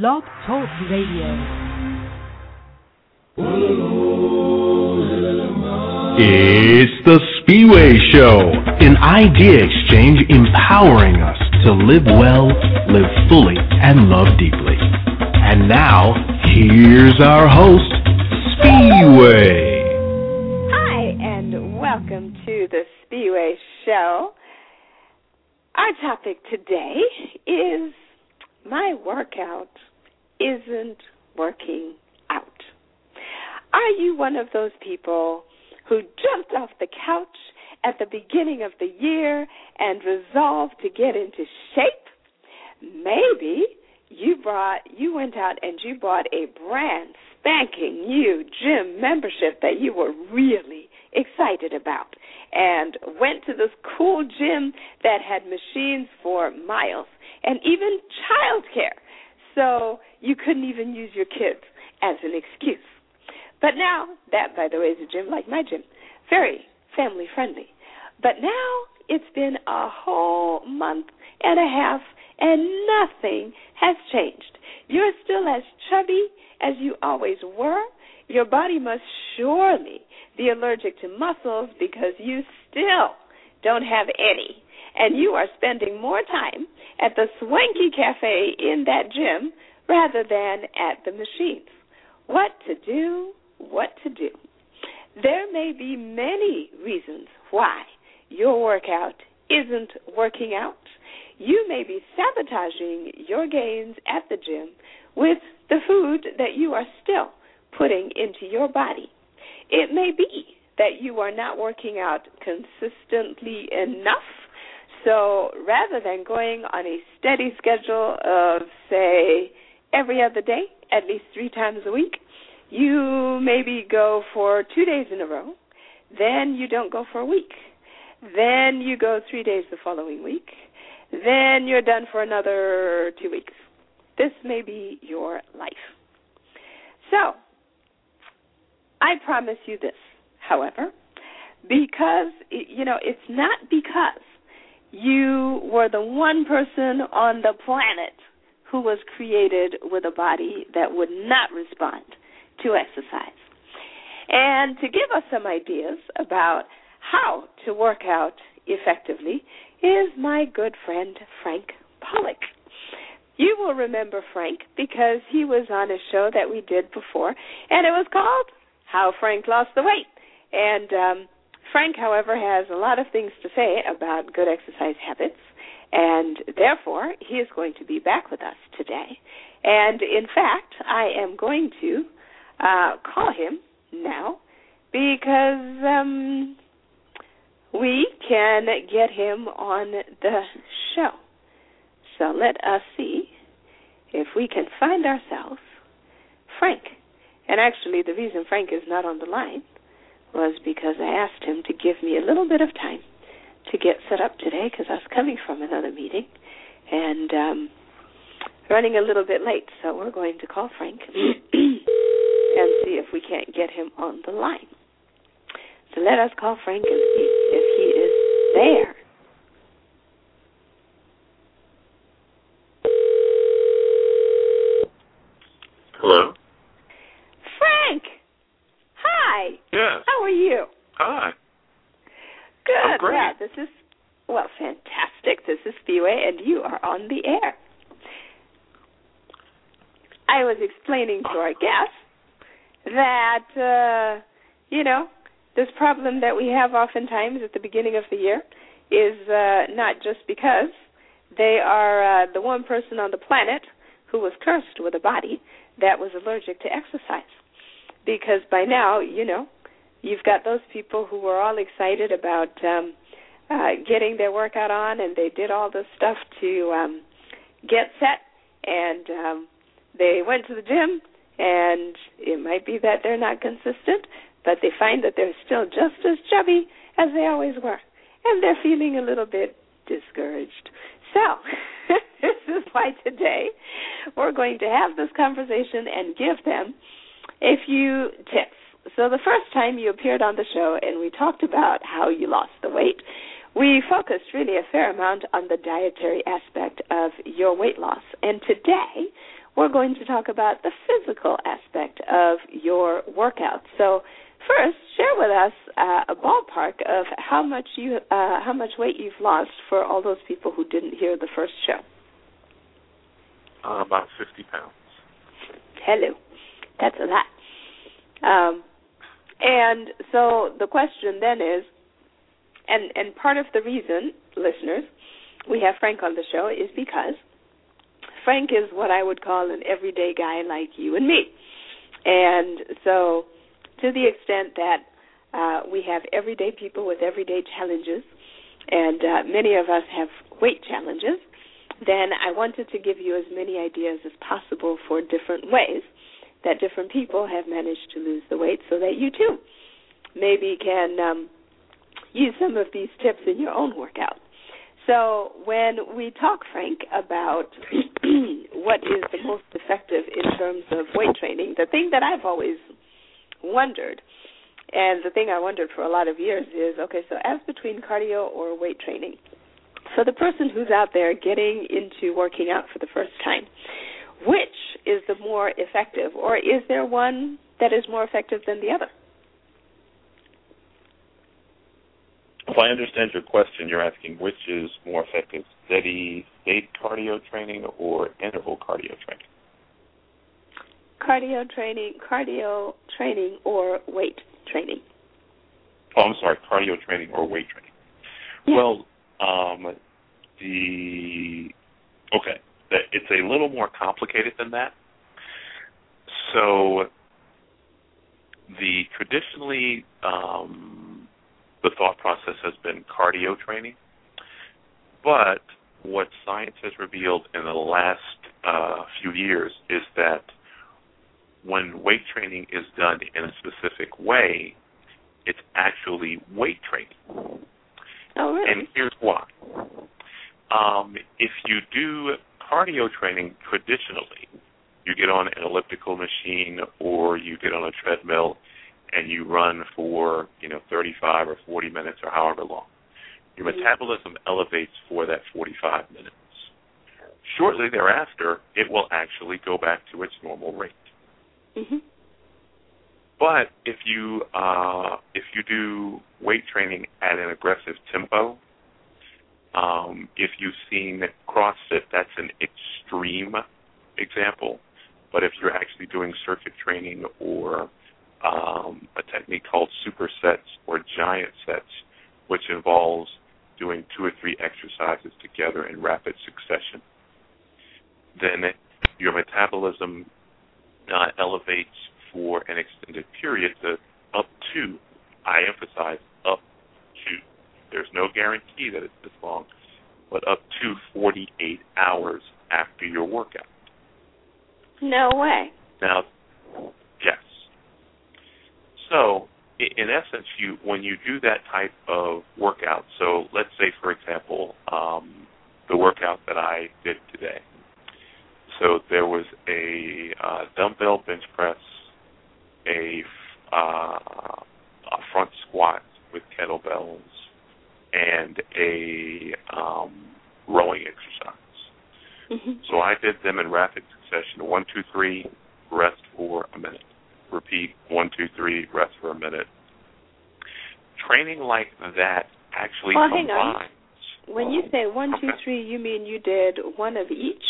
Blog Talk Radio. It's the Spiwe Show, an idea exchange empowering us to live well, live fully, and love deeply. And now, here's our host, Spiwe. Hi, and welcome to the Spiwe Show. Our topic today is My Workout Isn't Working Out. Are you one of those people who jumped off the couch at the beginning of the year and resolved to get into shape? Maybe you brought you went out and you bought a brand spanking new gym membership that you were really excited about and went to this cool gym that had machines for miles and even childcare. So you couldn't even use your kids as an excuse. But now, that by the way is a gym like my gym, very family friendly. But now it's been a whole month and a half and nothing has changed. You're still as chubby as you always were. Your body must surely be allergic to muscles because you still don't have any. And you are spending more time at the swanky cafe in that gym rather than at the machines. What to do? What to do? There may be many reasons why your workout isn't working out. You may be sabotaging your gains at the gym with the food that you are still putting into your body. It may be that you are not working out consistently enough. So rather than going on a steady schedule of, say, every other day, at least three times a week, you maybe go for two days in a row, then you don't go for a week, then you go three days the following week, then you're done for another two weeks. This may be your life. So, I promise you this, however, because, you know, it's not because you were the one person on the planet who was created with a body that would not respond to exercise. And to give us some ideas about how to work out effectively is my good friend Frank Pollock. You will remember Frank because he was on a show that we did before, and it was called How Frank Lost the Weight. And um, Frank, however, has a lot of things to say about good exercise habits, and therefore he is going to be back with us today. And in fact, I am going to uh, call him now because um, we can get him on the show. So let us see if we can find ourselves Frank. And actually, the reason Frank is not on the line was because I asked him to give me a little bit of time to get set up today because I was coming from another meeting and um, running a little bit late. So we're going to call Frank and see if we can't get him on the line. So let us call Frank and see if he is there. Hello? Frank! Hi! Yes. How are you? Hi. Good. I'm great. Yeah, this is, well, fantastic. This is Spiwe, and you are on the air. I was explaining to our guests that, uh, you know, this problem that we have oftentimes at the beginning of the year is uh, not just because they are uh, the one person on the planet who was cursed with a body that was allergic to exercise. Because by now, you know, you've got those people who were all excited about um, uh, getting their workout on, and they did all this stuff to um, get set, and um, they went to the gym, and it might be that they're not consistent, but they find that they're still just as chubby as they always were, and they're feeling a little bit discouraged. So, this is why today we're going to have this conversation and give them a few tips. So, the first time you appeared on the show and we talked about how you lost the weight, we focused really a fair amount on the dietary aspect of your weight loss. And today, we're going to talk about the physical aspect of your workout. So, first, share with us uh, a ballpark of how much you uh, how much weight you've lost for all those people who didn't hear the first show. Uh, about fifty pounds. Hello, that's a lot. Um, and so the question then is, and and part of the reason, listeners, we have Frank on the show is because Frank is what I would call an everyday guy like you and me. And so, to the extent that uh, we have everyday people with everyday challenges, and uh, many of us have weight challenges, then I wanted to give you as many ideas as possible for different ways that different people have managed to lose the weight so that you too maybe can um, use some of these tips in your own workout. So when we talk, Frank, about what is the most effective in terms of weight training, the thing that I've always wondered, and the thing I wondered for a lot of years is, okay, so as between cardio or weight training, for the person who's out there getting into working out for the first time, which is the more effective, or is there one that is more effective than the other? If I understand your question, you're asking which is more effective, steady state cardio training or interval cardio training? Cardio training, cardio training or weight training? Oh, I'm sorry, cardio training or weight training. Yeah. Well, um, the okay, it's a little more complicated than that. So, the traditionally um, the thought process has been cardio training. But what science has revealed in the last uh, few years is that when weight training is done in a specific way, it's actually weight training. Oh, really? And here's why. Um, if you do cardio training traditionally, you get on an elliptical machine or you get on a treadmill and you run for you know 35 or 40 minutes or however long, your metabolism elevates for that 45 minutes. Shortly thereafter, it will actually go back to its normal rate. Mm-hmm. But if you uh, if you do weight training at an aggressive tempo, um, if you've seen CrossFit, that's an extreme example. But if you're actually doing circuit training or um, a technique called supersets or giant sets, which involves doing two or three exercises together in rapid succession. Then your metabolism uh, elevates for an extended period to up to, I emphasize, up to. There's no guarantee that it's this long, but up to 48 hours after your workout. No way. Now. So, in essence, you when you do that type of workout, so let's say, for example, um, the workout that I did today. So there was a uh, dumbbell bench press, a, uh, a front squat with kettlebells, and a um, rowing exercise. Mm-hmm. So I did them in rapid succession: one, two, three, rest for a minute repeat one, two, three, rest for a minute. Training like that actually well, combines. Hang on. When you say one, two, three, you mean you did one of each?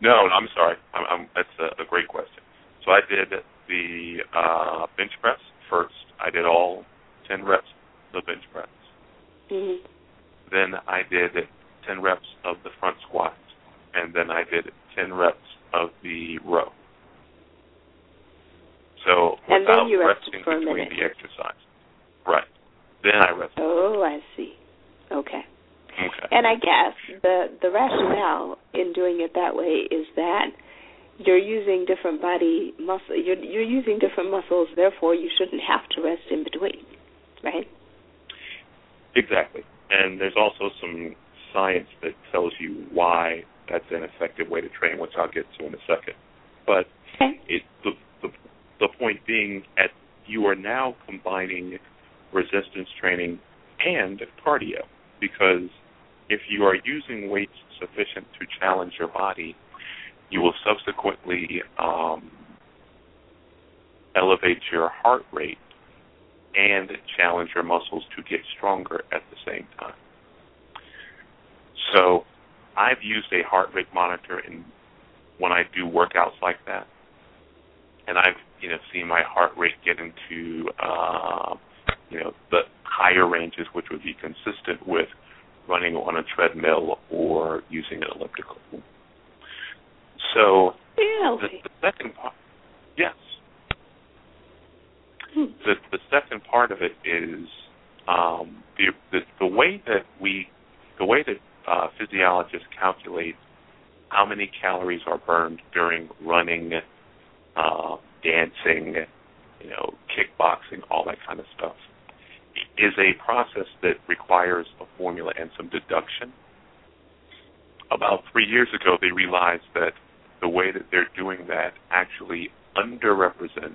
No, I'm sorry. I'm, I'm, that's a, a great question. So I did the uh, bench press first. I did all ten reps of the bench press. Mm-hmm. Then I did ten reps of the front squat, and then I did ten reps of the row. So and without then you resting between the exercise. Right. Then I rest. Oh, I see. Okay. Okay. And I guess the the rationale in doing it that way is that you're using different body muscle. You're you're using different muscles. Therefore, you shouldn't have to rest in between, right? Exactly. And there's also some science that tells you why that's an effective way to train, which I'll get to in a second. But okay. it, the, the point being, at you are now combining resistance training and cardio because if you are using weights sufficient to challenge your body, you will subsequently um, elevate your heart rate and challenge your muscles to get stronger at the same time. So I've used a heart rate monitor in when I do workouts like that, and I've you know seen my heart rate get into uh, you know the higher ranges, which would be consistent with running on a treadmill or using an elliptical. So really? the, the second part, yes, Hmm. the the second part of it is um, the, the the way that we the way that uh, physiologists calculate how many calories are burned during running, uh, dancing, you know, kickboxing, all that kind of stuff, is a process that requires a formula and some deduction. About three years ago, they realized that the way that they're doing that actually underrepresents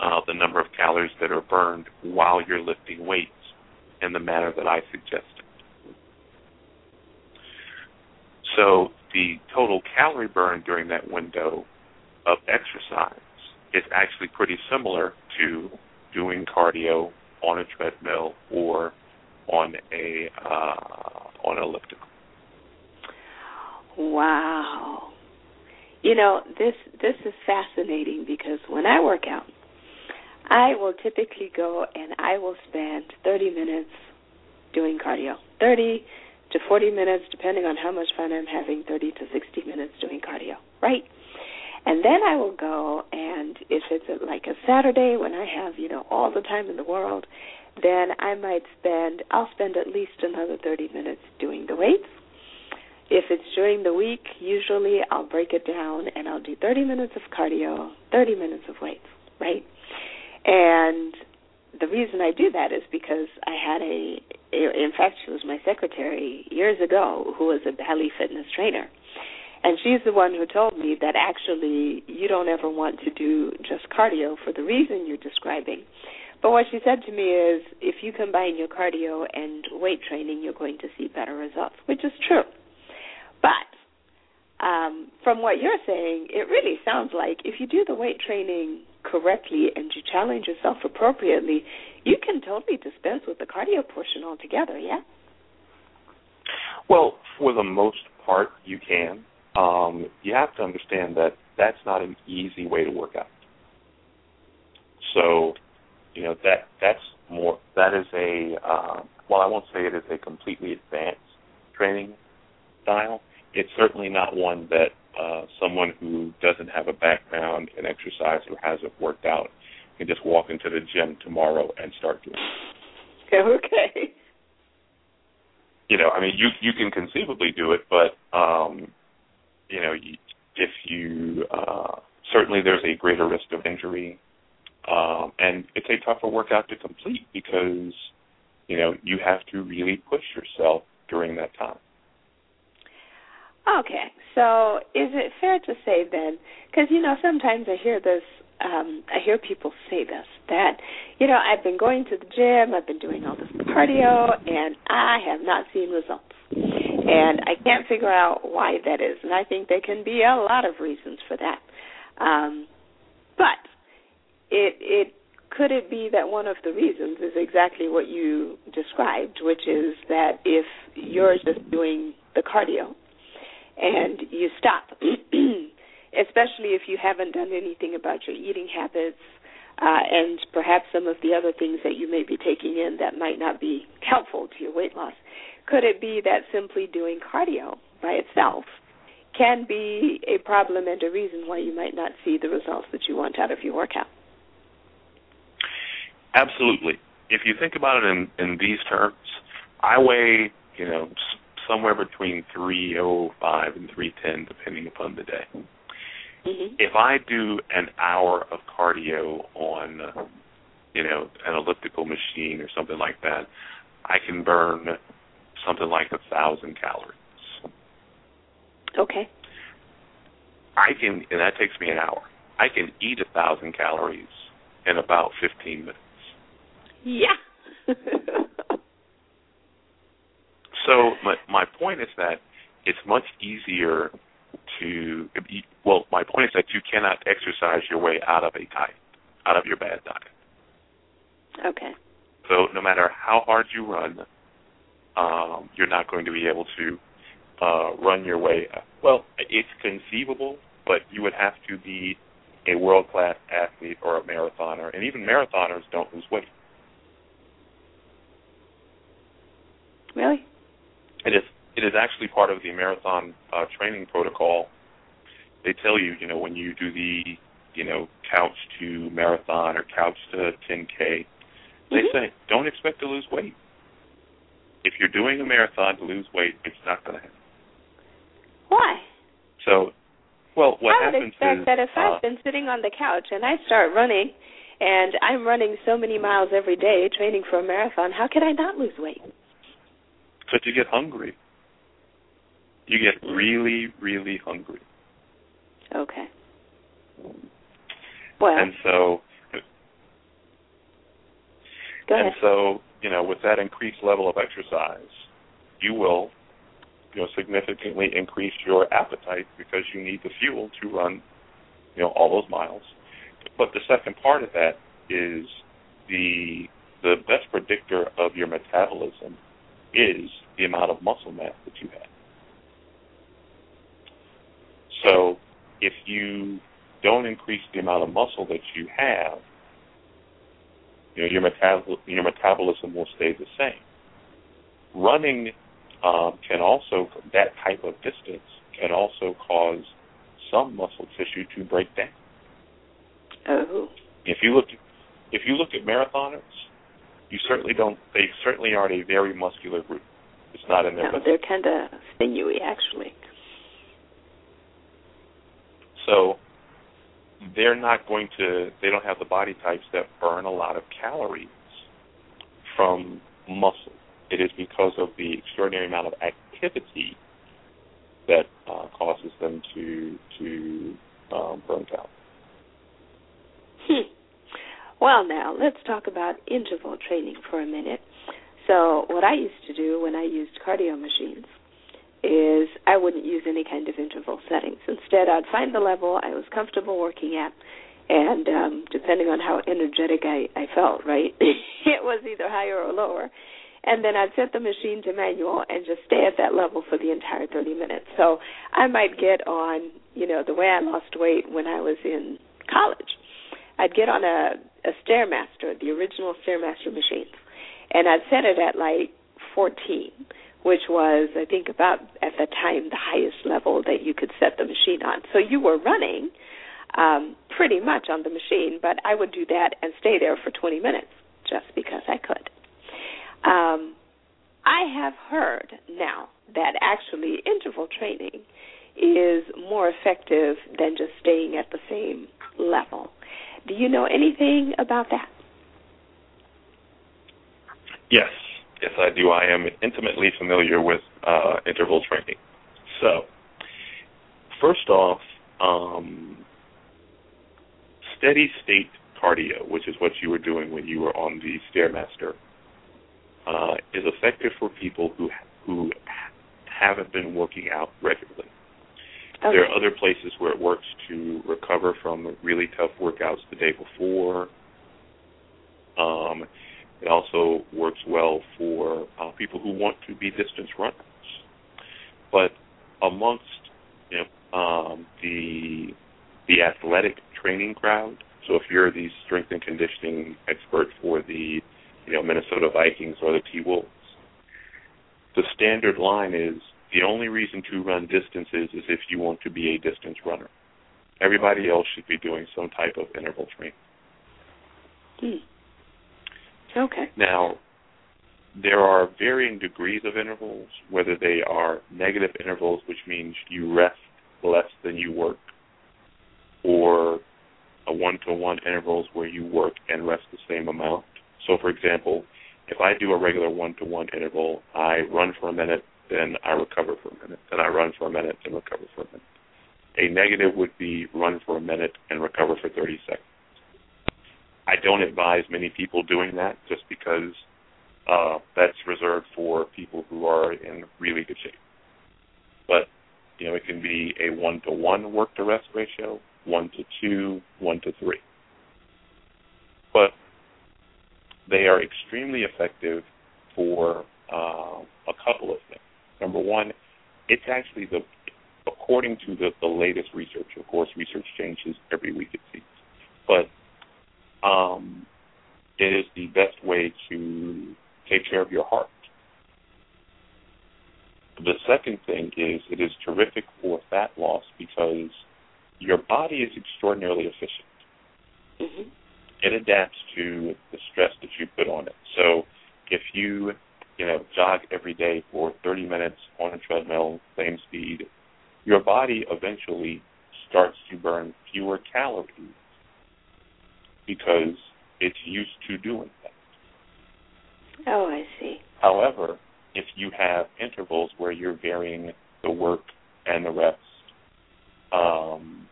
uh, the number of calories that are burned while you're lifting weights in the manner that I suggested. So the total calorie burn during that window of exercise is actually pretty similar to doing cardio on a treadmill or on a uh, on an elliptical. Wow. You know, this this is fascinating because when I work out, I will typically go and I will spend 30 minutes doing cardio. 30 to 40 minutes depending on how much fun I'm having, 30 to 60 minutes doing cardio, right? And then I will go and if it's a, like a Saturday when I have, you know, all the time in the world, then I might spend I'll spend at least another 30 minutes doing the weights if it's during the week, usually I'll break it down and I'll do 30 minutes of cardio, 30 minutes of weights, right? And the reason I do that is because I had a, in fact, she was my secretary years ago who was a Bally fitness trainer. And she's the one who told me that actually you don't ever want to do just cardio for the reason you're describing. But what she said to me is if you combine your cardio and weight training, you're going to see better results, which is true. But um, from what you're saying, it really sounds like if you do the weight training correctly and you challenge yourself appropriately, you can totally dispense with the cardio portion altogether, yeah? Well, for the most part, you can. Um, you have to understand that that's not an easy way to work out. So, you know that that's more that is a uh, well, I won't say it is a completely advanced training style. It's certainly not one that uh, someone who doesn't have a background in exercise or hasn't worked out can just walk into the gym tomorrow and start doing. Okay. You know, I mean, you you can conceivably do it, but um, you know, if you uh, certainly there's a greater risk of injury, um, and it's a tougher workout to complete because you know you have to really push yourself during that time. Okay, so is it fair to say then, because you know sometimes I hear this, um, I hear people say this that you know I've been going to the gym, I've been doing all this cardio, and I have not seen results, and I can't figure out why that is, and I think there can be a lot of reasons for that, um, but it it could it be that one of the reasons is exactly what you described, which is that if you're just doing the cardio and you stop, especially if you haven't done anything about your eating habits uh, and perhaps some of the other things that you may be taking in that might not be helpful to your weight loss. Could it be that simply doing cardio by itself can be a problem and a reason why you might not see the results that you want out of your workout? Absolutely. If you think about it in, in these terms, I weigh, you know, somewhere between 305 and 310, depending upon the day. Mm-hmm. If I do an hour of cardio on, you know, an elliptical machine or something like that, I can burn something like a thousand calories. Okay. I can, and that takes me an hour. I can eat a thousand calories in about 15 minutes. Yeah. So my my point is that it's much easier to well, my point is that you cannot exercise your way out of a diet, out of your bad diet. Okay. So no matter how hard you run, um, you're not going to be able to uh, run your way. Well, it's conceivable, but you would have to be a world class athlete or a marathoner, and even marathoners don't lose weight. Really? It is. Actually part of the marathon uh, training protocol. They tell you, you know, when you do the, you know, couch to marathon or couch to 10k, they mm-hmm. say don't expect to lose weight. If you're doing a marathon to lose weight, it's not going to happen. Why? So, well, what I would happens expect is that if uh, I've been sitting on the couch and I start running, and I'm running so many miles every day training for a marathon, how can I not lose weight? Because you get hungry. You get really, really hungry. Okay. Well, and so, go and so, you know, with that increased level of exercise, you will, you know, significantly increase your appetite because you need the fuel to run, you know, all those miles. But the second part of that is the the best predictor of your metabolism is the amount of muscle mass that you have. So if you don't increase the amount of muscle that you have, you know, your, metabol- your metabolism will stay the same. Running um, can also, that type of distance can also cause some muscle tissue to break down. Oh. If you look, if you look at marathoners, you certainly don't. They certainly aren't a very muscular group. It's not in their. No, they're kind of sinewy, actually. So they're not going to. They don't have the body types that burn a lot of calories from muscle. It is because of the extraordinary amount of activity that uh, causes them to to um, burn calories. Hmm. Well, now let's talk about interval training for a minute. So, what I used to do when I used cardio machines is I wouldn't use any kind of interval settings. Instead, I'd find the level I was comfortable working at, and um, depending on how energetic I, I felt, right, it was either higher or lower. And then I'd set the machine to manual and just stay at that level for the entire 30 minutes. So I might get on, you know, the way I lost weight when I was in college. I'd get on a, a Stairmaster, the original Stairmaster machines, and I'd set it at like 14 which was, I think, about at the time the highest level that you could set the machine on. So you were running um, pretty much on the machine, but I would do that and stay there for 20 minutes just because I could. Um, I have heard now that actually interval training is more effective than just staying at the same level. Do you know anything about that? Yes, yes, I do. I am intimately familiar with uh, interval training. So, first off, um, steady state cardio, which is what you were doing when you were on the stairmaster, uh, is effective for people who who haven't been working out regularly. Okay. There are other places where it works to recover from really tough workouts the day before. Um, it also works well for uh, people who want to be distance runners. But amongst you know, um, the the athletic training crowd, so if you're the strength and conditioning expert for the you know Minnesota Vikings or the T Wolves, the standard line is the only reason to run distances is if you want to be a distance runner. Everybody else should be doing some type of interval training. Hmm. Okay. Now, there are varying degrees of intervals, whether they are negative intervals, which means you rest less than you work, or a one-to-one intervals where you work and rest the same amount. So, for example, if I do a regular one-to-one interval, I run for a minute, then I recover for a minute, then I run for a minute, and recover for a minute. A negative would be run for a minute and recover for 30 seconds. I don't advise many people doing that just because uh, that's reserved for people who are in really good shape. But you know, it can be a one to one work to rest ratio, one to two, one to three. But they are extremely effective for uh, a couple of things. Number one, it's actually the according to the, the latest research. Of course, research changes every week it seems, but um, it is the best way to take care of your heart. The second thing is it is terrific for fat loss because your body is extraordinarily efficient. Mm-hmm. It adapts to the stress that you put on it. So if you, you know, jog every day for 30 minutes on a treadmill, same speed, your body eventually starts to burn fewer calories because it's used to doing that. Oh, I see. However, if you have intervals where you're varying the work and the rest, um,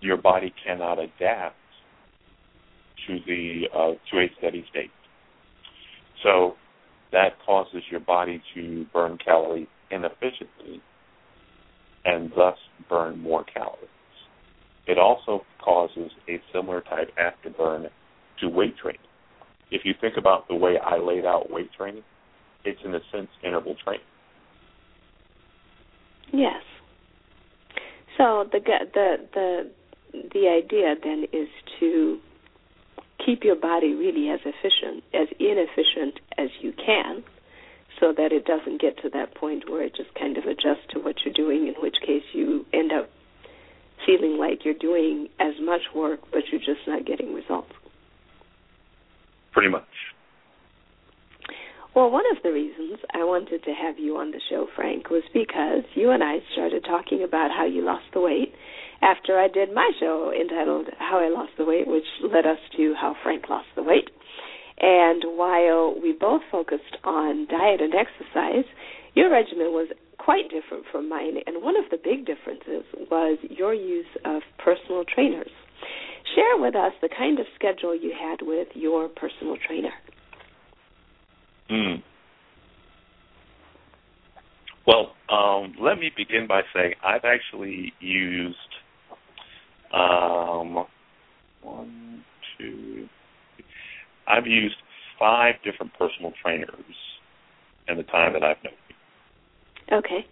your body cannot adapt to the uh, to a steady state. So that causes your body to burn calories inefficiently and thus burn more calories. It also causes a similar type afterburn to weight training. If you think about the way I laid out weight training, it's in a sense interval training. Yes. So the the the the idea then is to keep your body really as efficient as inefficient as you can so that it doesn't get to that point where it just kind of adjusts to what you're doing in which case you end up feeling like you're doing as much work but you're just not getting results pretty much well, one of the reasons I wanted to have you on the show, Frank, was because you and I started talking about how you lost the weight after I did my show entitled How I Lost the Weight, which led us to How Frank Lost the Weight. And while we both focused on diet and exercise, your regimen was quite different from mine. And one of the big differences was your use of personal trainers. Share with us the kind of schedule you had with your personal trainer. Mm. Well, um, let me begin by saying I've actually used um, one, two. I've used five different personal trainers in the time that I've known. Okay.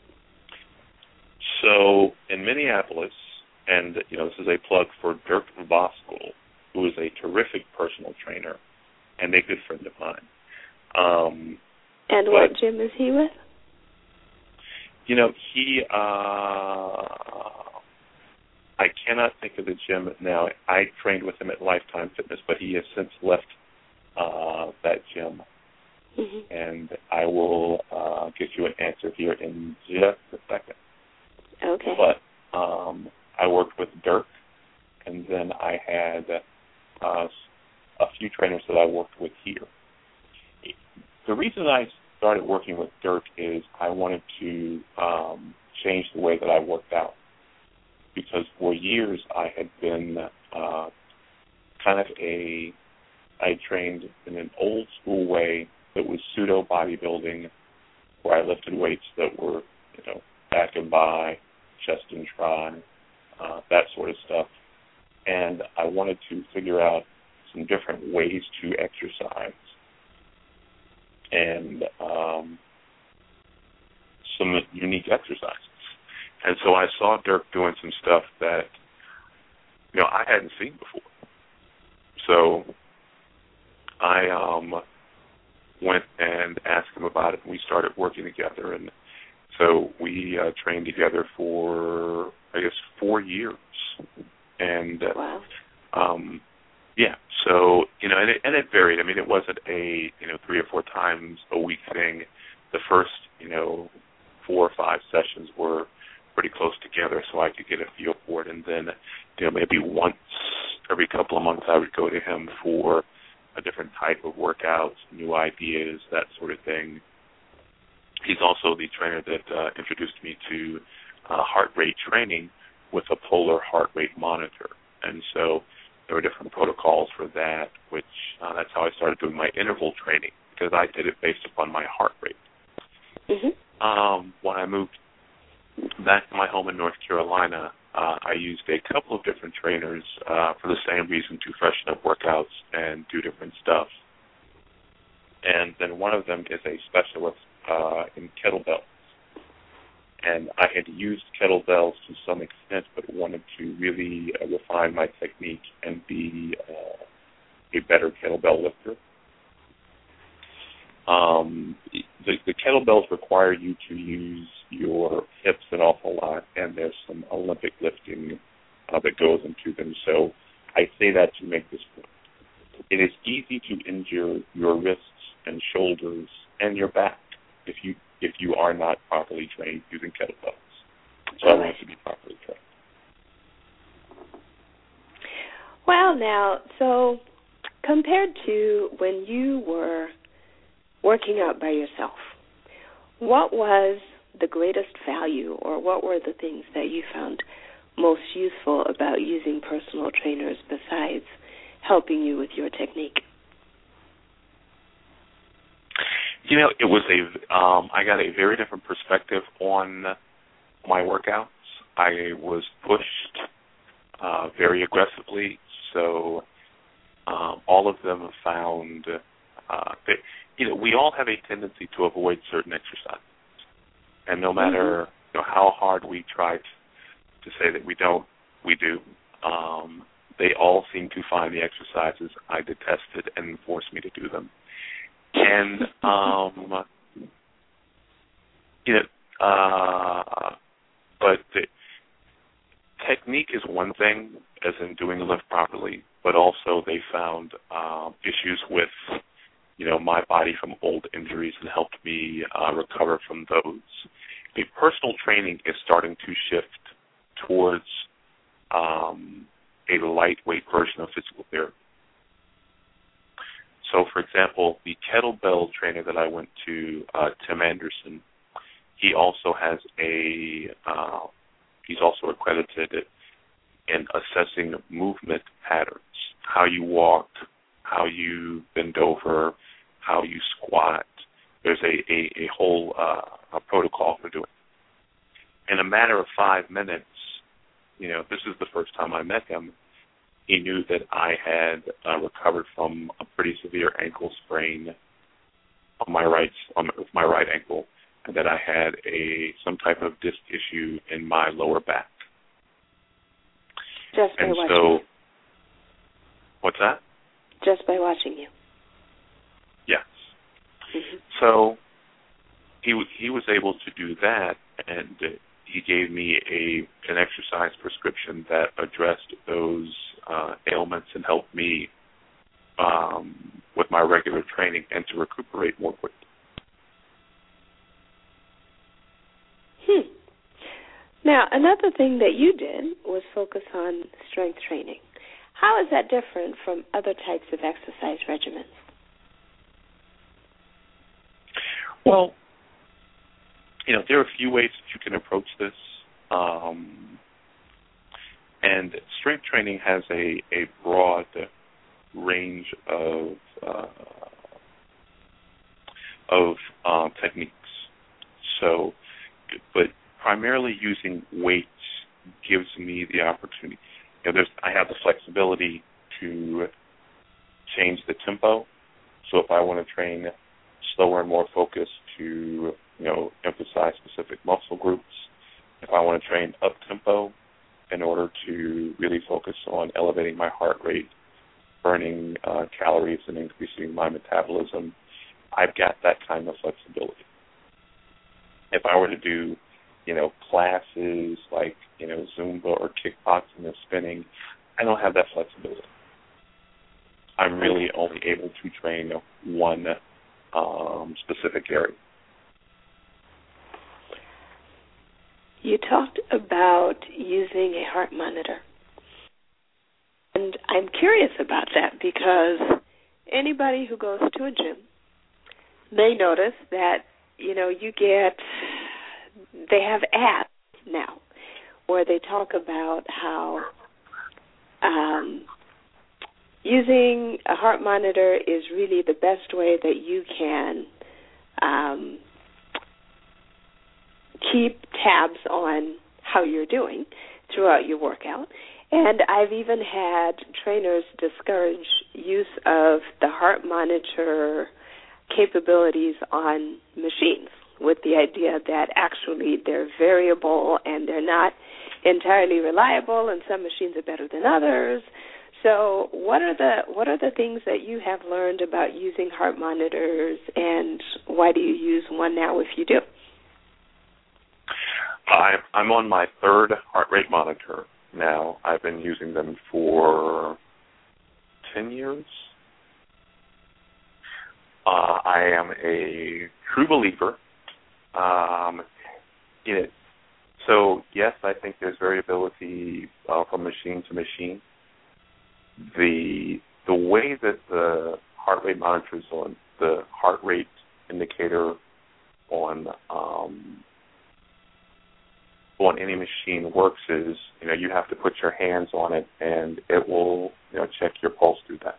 So in Minneapolis, and you know this is a plug for Dirk Voskuhl, who is a terrific personal trainer and a good friend of mine. Um, and but, what gym is he with? You know, he. Uh, I cannot think of the gym now. I trained with him at Lifetime Fitness, but he has since left uh, that gym. Mm-hmm. And I will uh, get you an answer here in just a second. Okay. But um, I worked with Dirk, and then I had uh, a few trainers that I worked with here. The reason I started working with Dirk is I wanted to um, change the way that I worked out because for years I had been uh, kind of a I trained in an old school way that was pseudo bodybuilding, where I lifted weights that were you know back and bi, chest and tri, uh, that sort of stuff, and I wanted to figure out some different ways to exercise and um, some unique exercises. And so I saw Dirk doing some stuff that you know I hadn't seen before. So I um went and asked him about it and we started working together and so we uh trained together for I guess 4 years. And uh, wow. um yeah, so you know, and it, and it varied. I mean, it wasn't a you know three or four times a week thing. The first you know four or five sessions were pretty close together, so I could get a feel for it. And then you know maybe once every couple of months, I would go to him for a different type of workouts, new ideas, that sort of thing. He's also the trainer that uh, introduced me to uh, heart rate training with a polar heart rate monitor, and so there were different protocols for that, which uh, that's how I started doing my interval training because I did it based upon my heart rate. Mm-hmm. Um, when I moved back to my home in North Carolina, uh, I used a couple of different trainers uh, for the same reason to freshen up workouts and do different stuff. And then one of them is a specialist uh, in kettlebells. And I had used kettlebells to some extent, but wanted to really uh, refine my technique and be uh, a better kettlebell lifter. Um, the, the kettlebells require you to use your hips an awful lot, and there's some Olympic lifting uh, that goes into them. So I say that to make this point. It is easy to injure your wrists and shoulders and your back if you if you are not properly trained using kettlebells. So I want to be properly trained. Well, now, so compared to when you were working out by yourself, what was the greatest value or what were the things that you found most useful about using personal trainers besides helping you with your technique? You know, it was a um I got a very different perspective on my workouts. I was pushed uh very aggressively, so um all of them found uh you know, we all have a tendency to avoid certain exercises. And no matter mm-hmm. you know how hard we try to say that we don't, we do. Um, they all seem to find the exercises I detested and force me to do them. And um, you know, uh, but the technique is one thing, as in doing the lift properly, but also they found um, issues with you know my body from old injuries and helped me uh, recover from those. A personal training is starting to shift towards um, a lightweight version of physical therapy. So, for example, the kettlebell trainer that I went to, uh, Tim Anderson, he also has a uh, he's also accredited in assessing movement patterns, how you walk, how you bend over, how you squat. There's a a, a whole uh, a protocol for doing. It. In a matter of five minutes, you know, this is the first time I met him. He knew that I had uh, recovered from a pretty severe ankle sprain on my right on with my right ankle, and that I had a some type of disc issue in my lower back. Just and so, what's that? Just by watching you. Yes. Mm-hmm. So he was he was able to do that, and he gave me a an exercise prescription that addressed those uh, ailments and helped me um, with my regular training and to recuperate more quickly. Hmm. Now, another thing that you did was focus on strength training. How is that different from other types of exercise regimens? Well, you know, there are a few ways that you can approach this. Um, and strength training has a, a broad range of uh, of uh, techniques. So, but primarily using weights gives me the opportunity. Know, there's I have the flexibility to change the tempo. So if I want to train slower and more focused to you know emphasize specific muscle groups. If I want to train up tempo in order to really focus on elevating my heart rate, burning uh, calories, and increasing my metabolism, I've got that kind of flexibility. If I were to do, you know, classes like you know Zumba or kickboxing or spinning, I don't have that flexibility. I'm really only able to train one um, specific area. You talked about using a heart monitor. And I'm curious about that because anybody who goes to a gym may notice that, you know, you get, they have ads now where they talk about how um, using a heart monitor is really the best way that you can um, keep tabs on how you're doing throughout your workout. And I've even had trainers discourage use of the heart monitor capabilities on machines with the idea that actually they're variable and they're not entirely reliable and some machines are better than others. So what are the what are the things that you have learned about using heart monitors and why do you use one now if you do? I'm I'm on my third heart rate monitor now. I've been using them for ten years. Uh, I am a true believer um, in it. So yes, I think there's variability uh, from machine to machine. The the way that the heart rate monitors on the heart rate indicator on um, on any machine works is you know you have to put your hands on it and it will you know check your pulse through that.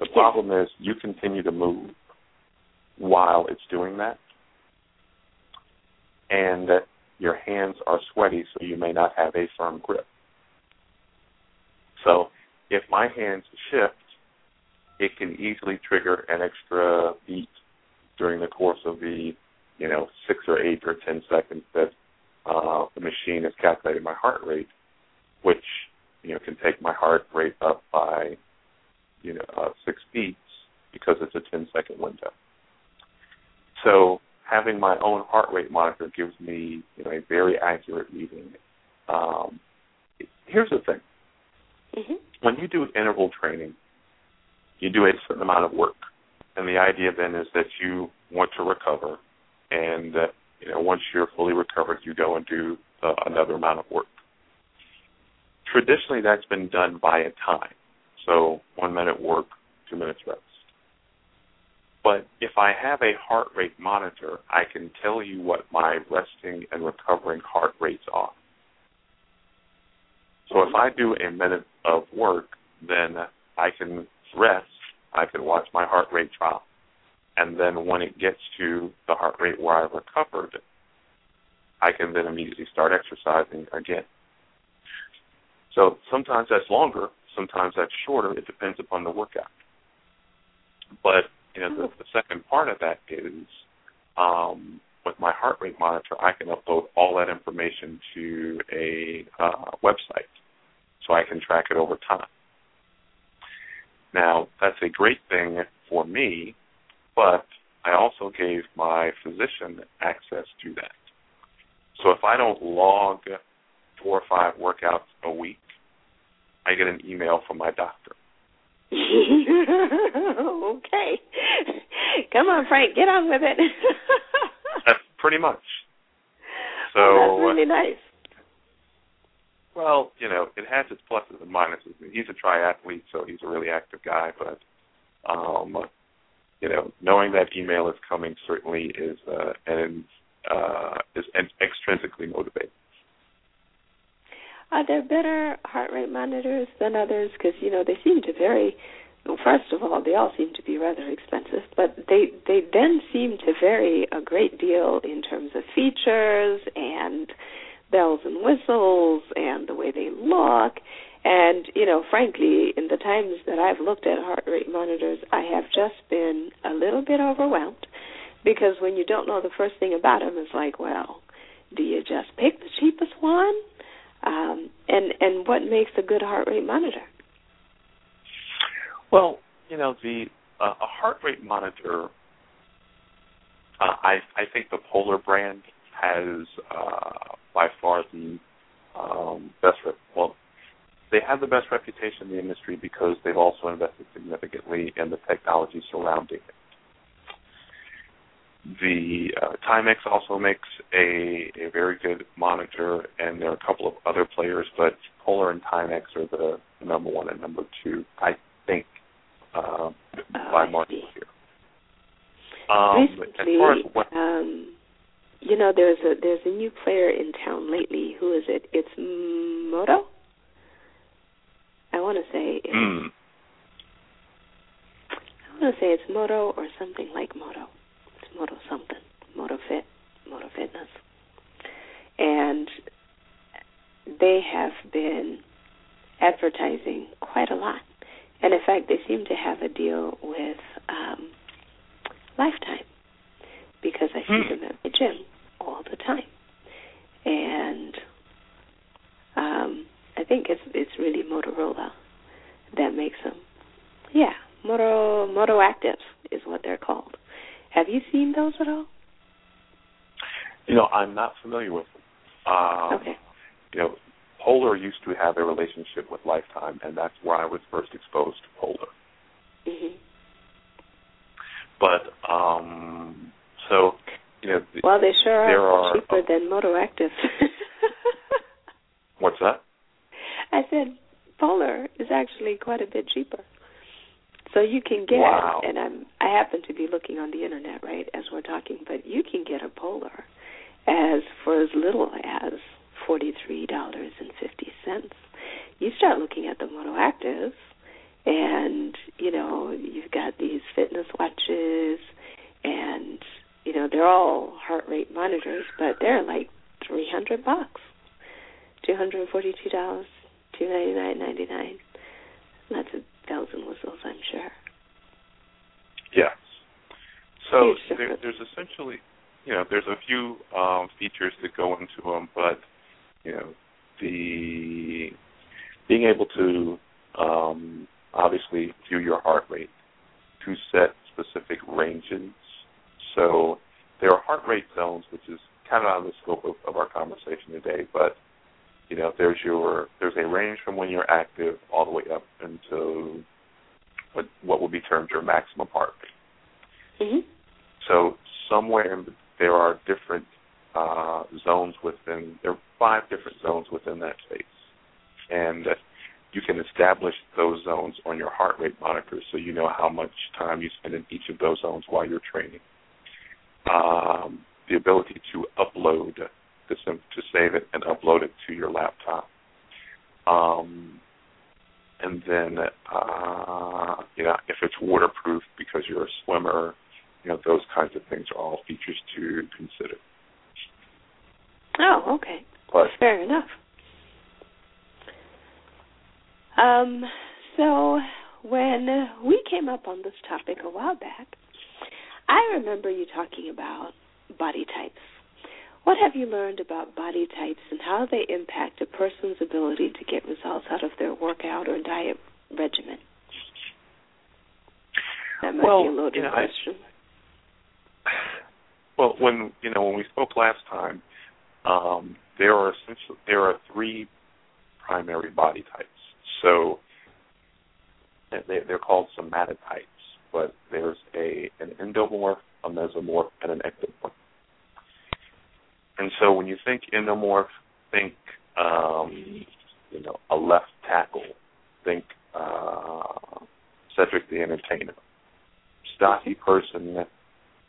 The problem is you continue to move while it's doing that, and your hands are sweaty, so you may not have a firm grip. So if my hands shift, it can easily trigger an extra beat during the course of the you know six or eight or ten seconds that uh, the machine is calculating my heart rate, which you know can take my heart rate up by you know uh, six beats because it's a ten second window. So having my own heart rate monitor gives me you know a very accurate reading. Um, here's the thing: mm-hmm. when you do interval training, you do a certain amount of work, and the idea then is that you want to recover, and that you know, once you're fully recovered, you go and do uh, another amount of work. Traditionally, that's been done by a time. So one minute work, two minutes rest. But if I have a heart rate monitor, I can tell you what my resting and recovering heart rates are. So if I do a minute of work, then I can rest, I can watch my heart rate drop and then when it gets to the heart rate where I've recovered, I can then immediately start exercising again. So sometimes that's longer, sometimes that's shorter. It depends upon the workout. But you know, the, the second part of that is um, with my heart rate monitor, I can upload all that information to a uh, website, so I can track it over time. Now, that's a great thing for me but I also gave my physician access to that. So if I don't log four or five workouts a week, I get an email from my doctor. okay. Come on, Frank, get on with it. that's pretty much. So oh, that's really nice. Well, you know, it has its pluses and minuses. He's a triathlete, so he's a really active guy, but um you know, knowing that email is coming certainly is uh, and uh, is extrinsically motivating. Are there better heart rate monitors than others? Because you know they seem to vary. First of all, they all seem to be rather expensive, but they they then seem to vary a great deal in terms of features and bells and whistles and the way they look and, you know, frankly, in the times that I've looked at heart rate monitors, I have just been a little bit overwhelmed because when you don't know the first thing about them, it's like, well, do you just pick the cheapest one? And and what makes a good heart rate monitor? Well, you know, the uh, a heart rate monitor. Uh, I I think the Polar brand has uh, by far the um, best. Well, they have the best reputation in the industry because they've also invested significantly in the technology surrounding it. The uh, Timex also makes a, a very good monitor, and there are a couple of other players, but Polar and Timex are the number one and number two, I think, uh, by oh, market here. Um, Recently, what, um, you know, there's a there's a new player in town lately. Who is it? It's Moto. I want to say it's, mm. I want to say it's Moto or something like Moto. Moto something. Moto Fit, Moto Fitness. and they have been advertising quite a lot. And in fact, they seem to have a deal with um, Lifetime because I see Hmm. them at the gym all the time. And um, I think it's it's really Motorola that makes them. Yeah, Moto Moto Active is what they're called. Have you seen those at all? You know, I'm not familiar with them. Um, okay. You know, Polar used to have a relationship with Lifetime, and that's where I was first exposed to Polar. hmm But um, so you know, the, Well, they sure are are- cheaper than Moto Active. what's that? I said Polar is actually quite a bit cheaper. So you can get, Wow. and I'm I happen to be looking on the internet right as we're talking, but you can get a Polar as for as little as forty three dollars and fifty cents. You start looking at the motoactives, and you know you've got these fitness watches, and you know they're all heart rate monitors, but they're like three hundred bucks, two hundred and forty two dollars, two ninety nine ninety nine. Lots of bells and whistles, I'm sure. Yes. So there, there's essentially, you know, there's a few um, features that go into them, but you know, the being able to um, obviously view your heart rate, to set specific ranges. So there are heart rate zones, which is kind of out of the scope of, of our conversation today, but you know, there's your there's a range from when you're active all the way up into what what would be termed your maximum heart rate. Mhm. So somewhere in, there are different uh, zones within. There are five different zones within that space, and you can establish those zones on your heart rate monitor, so you know how much time you spend in each of those zones while you're training. Um, the ability to upload the sim- to save it and upload it to your laptop. Um, and then, uh, you know, if it's waterproof because you're a swimmer, you know, those kinds of things are all features to consider. Oh, okay. But Fair enough. Um, so when we came up on this topic a while back, I remember you talking about body types. What have you learned about body types and how they impact a person's ability to get results out of their workout or diet regimen? That might Well, be a loaded you know, I- well, when you know when we spoke last time, um, there are essentially there are three primary body types. So they, they're called somatotypes, but there's a an endomorph, a mesomorph, and an ectomorph. And so when you think endomorph, think um, you know a left tackle, think uh, Cedric the Entertainer, stocky person,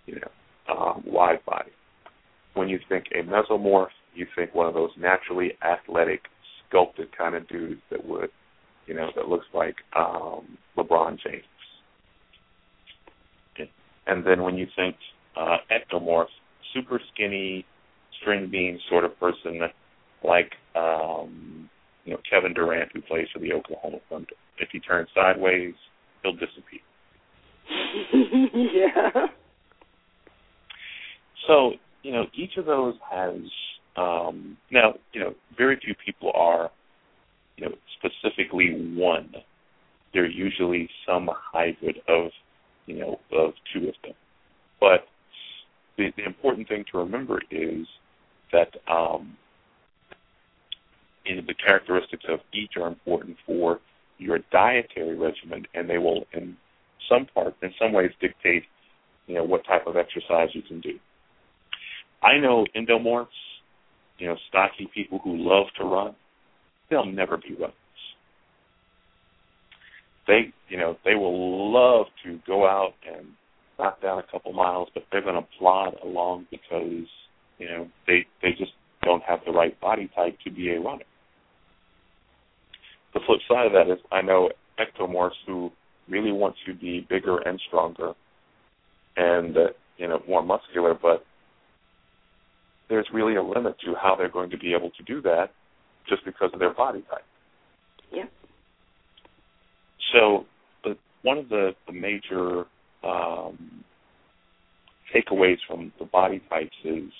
you know, um, wide body. When you think a mesomorph, you think one of those naturally athletic, sculpted kind of dudes that would, you know, that looks like um, LeBron James. And then when you think uh, ectomorph, super skinny, string bean sort of person, like um, you know Kevin Durant, who plays for the Oklahoma Thunder. If he turns sideways, he'll disappear. yeah. So, you know, each of those has um now, you know, very few people are, you know, specifically one. They're usually some hybrid of, you know, of two of them. But the, the important thing to remember is that um the characteristics of each are important for your dietary regimen and they will in some part in some ways dictate, you know, what type of exercise you can do. I know endomorphs, you know, stocky people who love to run, they'll never be runners. They, you know, they will love to go out and knock down a couple miles, but they're going to plod along because, you know, they they just don't have the right body type to be a runner. The flip side of that is I know ectomorphs who really want to be bigger and stronger and uh, you know more muscular, but there's really a limit to how they're going to be able to do that just because of their body type. Yeah. So, the, one of the, the major um, takeaways from the body types is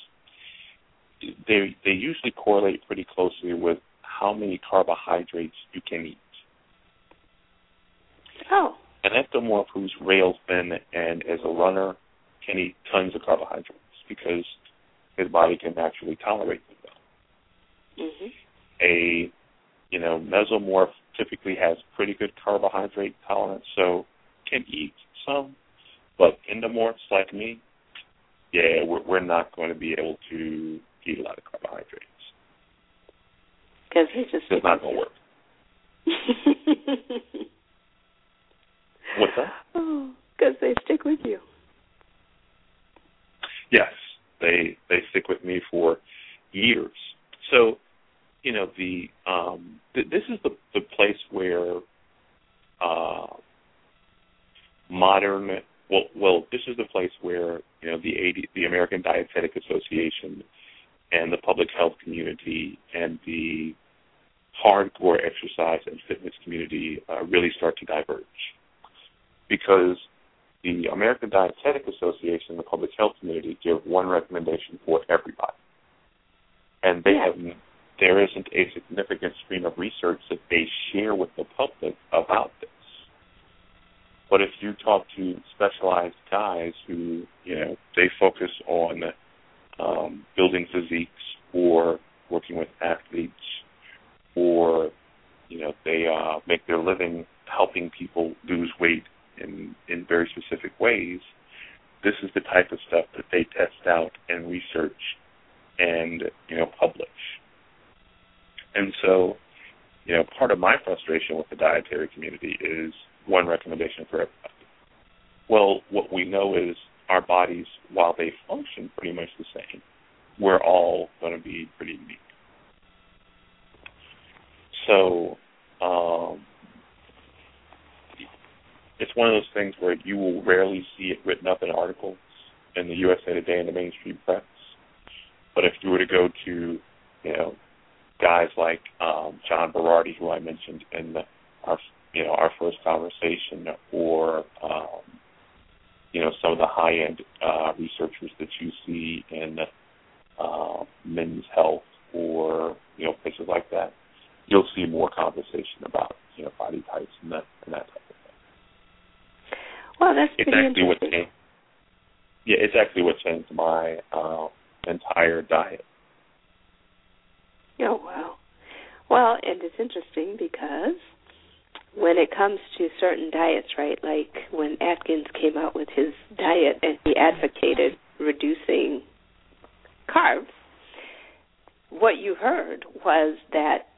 they they usually correlate pretty closely with how many carbohydrates you can eat. Oh. An ectomorph who's rail thin and as a runner can eat tons of carbohydrates because his body can naturally tolerate them well. Mm-hmm. A you know mesomorph typically has pretty good carbohydrate tolerance, so can eat some. But endomorphs like me, yeah, we're, we're not going to be able to eat a lot of carbohydrates. Because he's just it's not going to work. What's that? Oh, because they stick with you. Yes, they they stick with me for years. So, you know, the um, th- this is the the place where uh, modern well well this is the place where you know the 80, the American Dietetic Association and the public health community and the hardcore exercise and fitness community uh, really start to diverge because the American Dietetic Association and the public health community give one recommendation for everybody, and they yeah. have there isn't a significant stream of research that they share with the public about this. But if you talk to specialized guys who, you know, they focus on um, building physiques or working with athletes or, you know, they uh, make their living helping people lose weight in, in very specific ways, this is the type of stuff that they test out and research and, you know, publish. And so, you know, part of my frustration with the dietary community is one recommendation for everybody. Well, what we know is our bodies, while they function pretty much the same, we're all going to be pretty unique. So, um, it's one of those things where you will rarely see it written up in articles in the USA Today and the mainstream press. But if you were to go to, you know, guys like um, John Berardi, who I mentioned in the, our you know our first conversation, or um, you know some of the high end uh, researchers that you see in uh, men's health or you know places like that, you'll see more conversation about you know body types and that and that type of thing. Well, that's it's pretty actually what changed. Yeah, it's actually what changed my uh, entire diet. Oh wow. Well, and it's interesting because when it comes to certain diets, right? Like when Atkins came out with his diet and he advocated reducing carbs, what you heard was that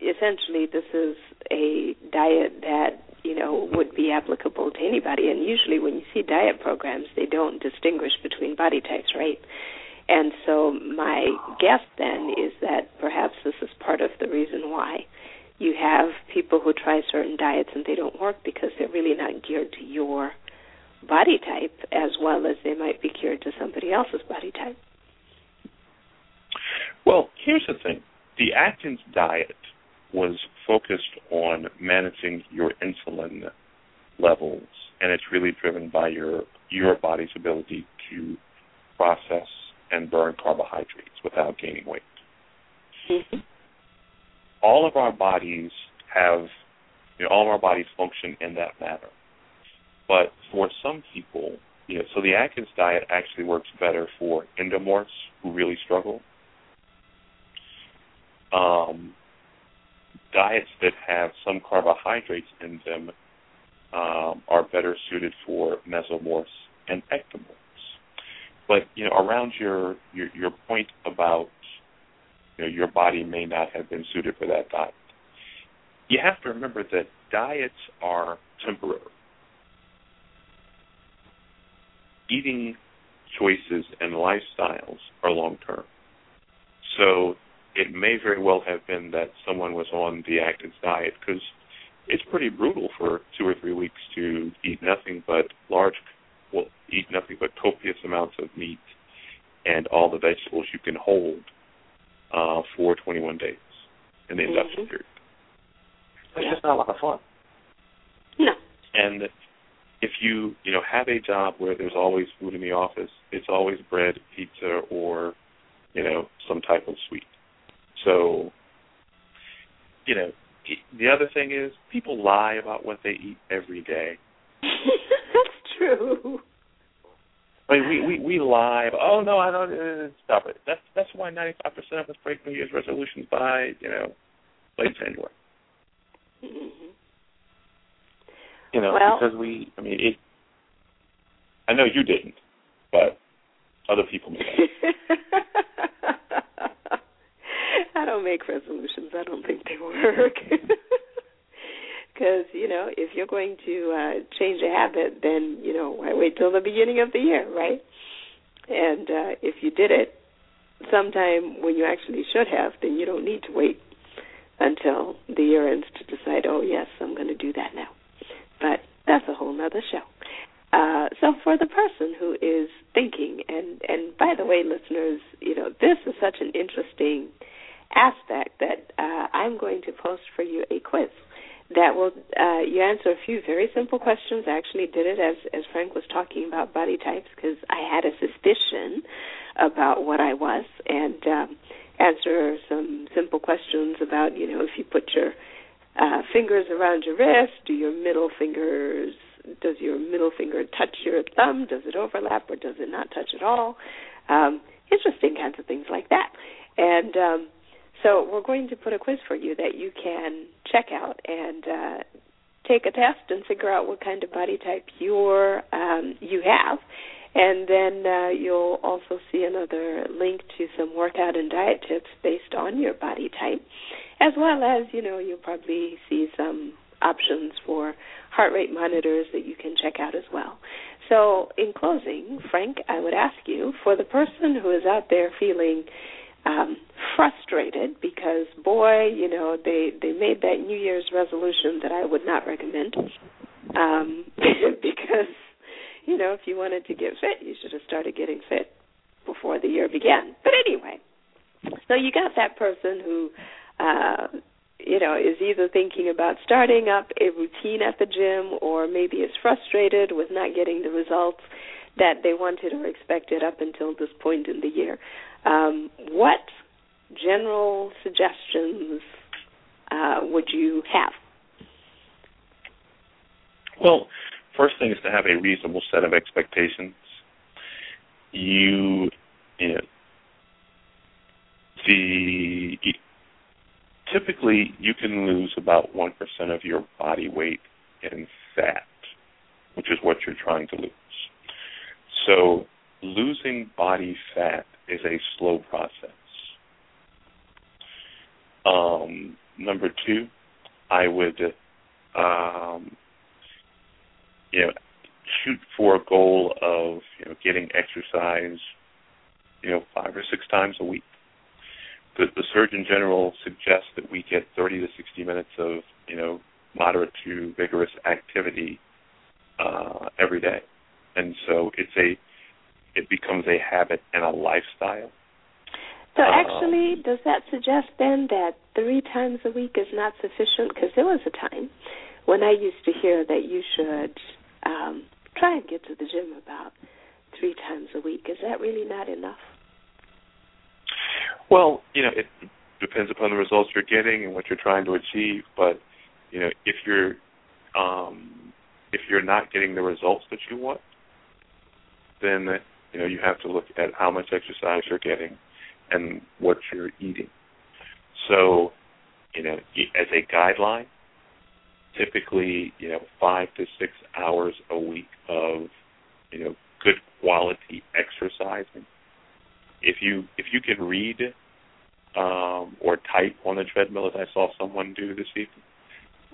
essentially this is a diet that you know would be applicable to anybody and usually when you see diet programs they don't distinguish between body types right and so my guess then is that perhaps this is part of the reason why you have people who try certain diets and they don't work because they're really not geared to your body type as well as they might be geared to somebody else's body type. Well, here's the thing. The Atkins diet was focused on managing your insulin levels and it's really driven by your your body's ability to process and burn carbohydrates without gaining weight. Mm-hmm. All of our bodies have, you know, all of our bodies function in that manner. But for some people, you know, so the Atkins diet actually works better for endomorphs who really struggle. Um, diets that have some carbohydrates in them um, are better suited for mesomorphs and ectomorphs. But you know, around your your, your point about know, your body may not have been suited for that diet, you have to remember that diets are temporary. Eating choices and lifestyles are long term. So it may very well have been that someone was on the Atkins diet because it's pretty brutal for two or three weeks to eat nothing but large, well, eat nothing but copious amounts of meat and all the vegetables you can hold uh, for 21 days in the induction Mhm. period. It's just not a lot of fun. No. And if you you know have a job where there's always food in the office, it's always bread, pizza, or you know some type of sweet. So you know the other thing is people lie about what they eat every day. That's true. Mean, we we we lie. Oh no, I don't. Uh, stop it. That's that's why 95 percent of us break New Year's resolutions by you know late January. Mhm. You know, Well- because we. I mean, it. I know you didn't, but other people may. I don't make resolutions. I don't think they work. Because you know, if you're going to uh change a habit, then you know, why wait till the beginning of the year, right? And uh if you did it sometime when you actually should have, then you don't need to wait until the year ends to decide, oh yes, I'm going to do that now. But that's a whole nother show. Uh, so for the person who is thinking, and and by the way, listeners, you know this is such an interesting aspect that uh, I'm going to post for you a quiz that will uh, you answer a few very simple questions. I actually did it as as Frank was talking about body types because I had a suspicion about what I was, and um, answer some simple questions about you know if you put your uh, fingers around your wrist, do your middle fingers does your middle finger touch your thumb? Does it overlap or does it not touch at all? Um, interesting kinds of things like that. And um, so we're going to put a quiz for you that you can check out and uh, take a test and figure out what kind of body type you're um, you have. And then uh, you'll also see another link to some workout and diet tips based on your body type, as well as you know you'll probably see some options for heart rate monitors that you can check out as well. So, in closing, Frank, I would ask you for the person who is out there feeling um, frustrated because, boy, you know, they they made that New Year's resolution that I would not recommend um, because, you know, if you wanted to get fit, you should have started getting fit before the year began. But anyway, so you got that person who. Uh, you know, is either thinking about starting up a routine at the gym or maybe is frustrated with not getting the results that they wanted or expected up until this point in the year. Um, what general suggestions uh, would you have? Well, first thing is to have a reasonable set of expectations. You, you know, the typically you can lose about 1% of your body weight in fat, which is what you're trying to lose. So losing body fat is a slow process. Um, number two, I would um, you know shoot for a goal of you know getting exercise you know five or six times a week the, the Surgeon General suggests that we get 30 to 60 minutes of, you know, moderate to vigorous activity uh, every day, and so it's a, it becomes a habit and a lifestyle. So Um, actually, does that suggest then that three times a week is not sufficient? Because there was a time when I used to hear that you should um, try and get to the gym about three times a week. Is that really not enough? Well, you know, it depends upon the results you're getting and what you're trying to achieve. But you know, if you're um, if you're not getting the results that you want, then you know you have to look at how much exercise you're getting and what you're eating. So, you know, as a guideline, typically, you know, five to six hours a week of, you know, good quality exercising. If you if you can read um, or type on the treadmill, as I saw someone do this evening,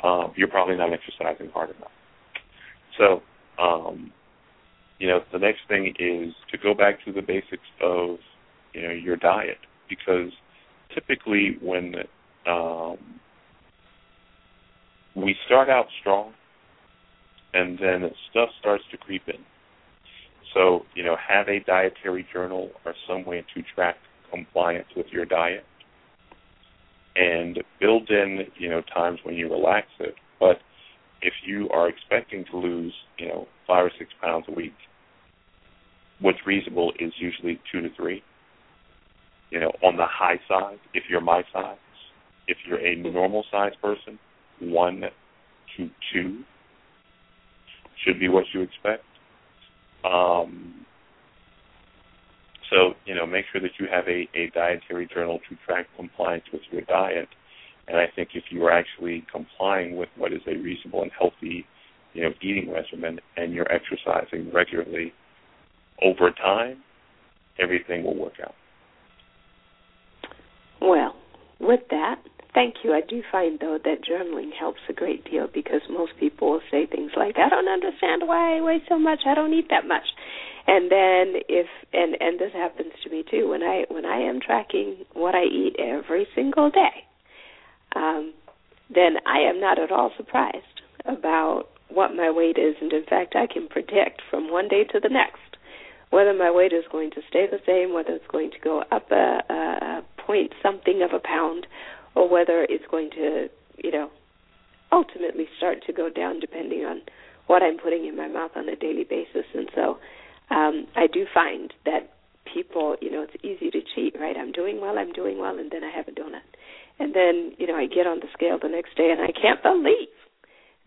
um, you're probably not exercising hard enough. So, um, you know, the next thing is to go back to the basics of, you know, your diet because typically when um, we start out strong and then stuff starts to creep in. So, you know, have a dietary journal or some way to track compliance with your diet and build in, you know, times when you relax it. But if you are expecting to lose, you know, five or six pounds a week, what's reasonable is usually two to three. You know, on the high side, if you're my size, if you're a normal size person, one to two should be what you expect. Um, so, you know, make sure that you have a, a dietary journal to track compliance with your diet. And I think if you are actually complying with what is a reasonable and healthy, you know, eating regimen and you're exercising regularly over time, everything will work out. Well, with that, thank you. I do find though that journaling helps a great deal because most people will say things like, "I don't understand why I weigh so much. I don't eat that much." And then if and and this happens to me too when I when I am tracking what I eat every single day, um, then I am not at all surprised about what my weight is, and in fact, I can predict from one day to the next whether my weight is going to stay the same, whether it's going to go up a, a point something of a pound, or whether it's going to, you know, ultimately start to go down depending on what I'm putting in my mouth on a daily basis. And so um, I do find that people, you know, it's easy to cheat, right? I'm doing well, I'm doing well, and then I have a donut. And then, you know, I get on the scale the next day and I can't believe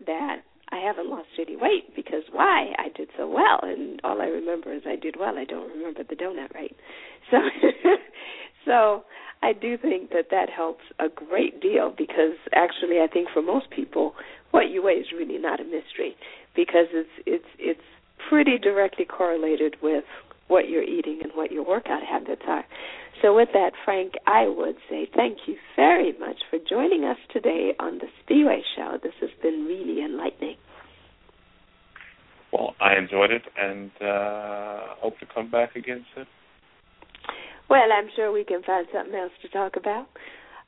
that I haven't lost any weight because why? I did so well and all I remember is I did well. I don't remember the donut, right? So so I do think that that helps a great deal because actually I think for most people what you weigh is really not a mystery because it's it's it's pretty directly correlated with what you're eating and what your workout habits are. So with that, Frank, I would say thank you very much for joining us today on the Spiwe Show. This has been really enlightening. Well, I enjoyed it and uh, hope to come back again soon. Well, I'm sure we can find something else to talk about.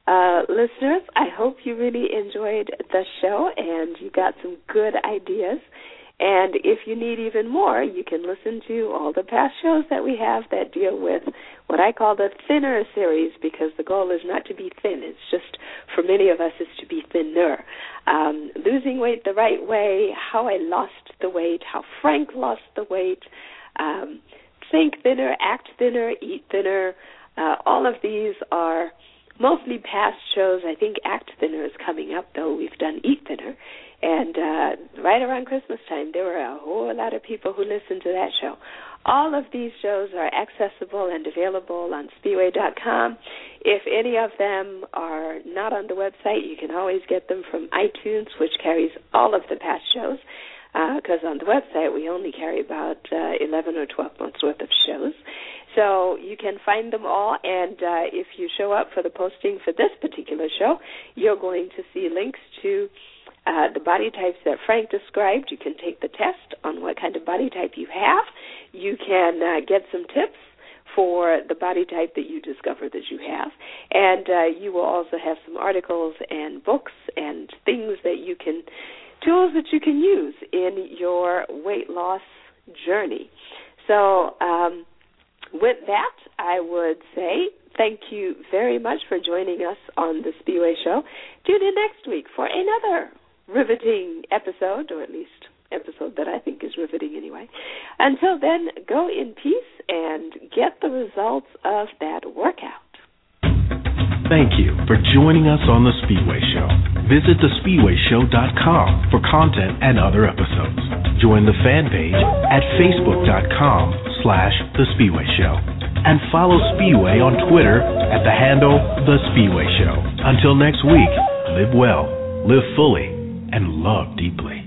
Uh, listeners, I hope you really enjoyed the show and you got some good ideas. And if you need even more, you can listen to all the past shows that we have that deal with what I call the thinner series because the goal is not to be thin. It's just, for many of us, is to be thinner. Um, losing weight the right way, how I lost the weight, how Frank lost the weight, um, think thinner, act thinner, eat thinner. Uh, all of these are mostly past shows. I think Act Thinner is coming up, though. We've done Eat Thinner. And uh, right around Christmas time, there were a whole lot of people who listened to that show. All of these shows are accessible and available on Spiwe.com. If any of them are not on the website, you can always get them from iTunes, which carries all of the past shows. Because uh, on the website we only carry about uh, 11 or 12 months worth of shows. So you can find them all, and uh, if you show up for the posting for this particular show, you're going to see links to uh, the body types that Frank described. You can take the test on what kind of body type you have. You can uh, get some tips for the body type that you discover that you have. And uh, you will also have some articles and books and things that you can, tools that you can use in your weight loss journey. So, um, with that, I would say thank you very much for joining us on the Spiwe Show. Tune in next week for another riveting episode, or at least episode that I think is riveting anyway. Until then, go in peace and get the results of that workout. Thank you for joining us on The Spiwe Show. Visit thespiweshow.com for content and other episodes. Join the fan page at facebook.com slash The Spiwe Show. And follow Spiwe on Twitter at the handle The Spiwe Show. Until next week, live well, live fully, and love deeply.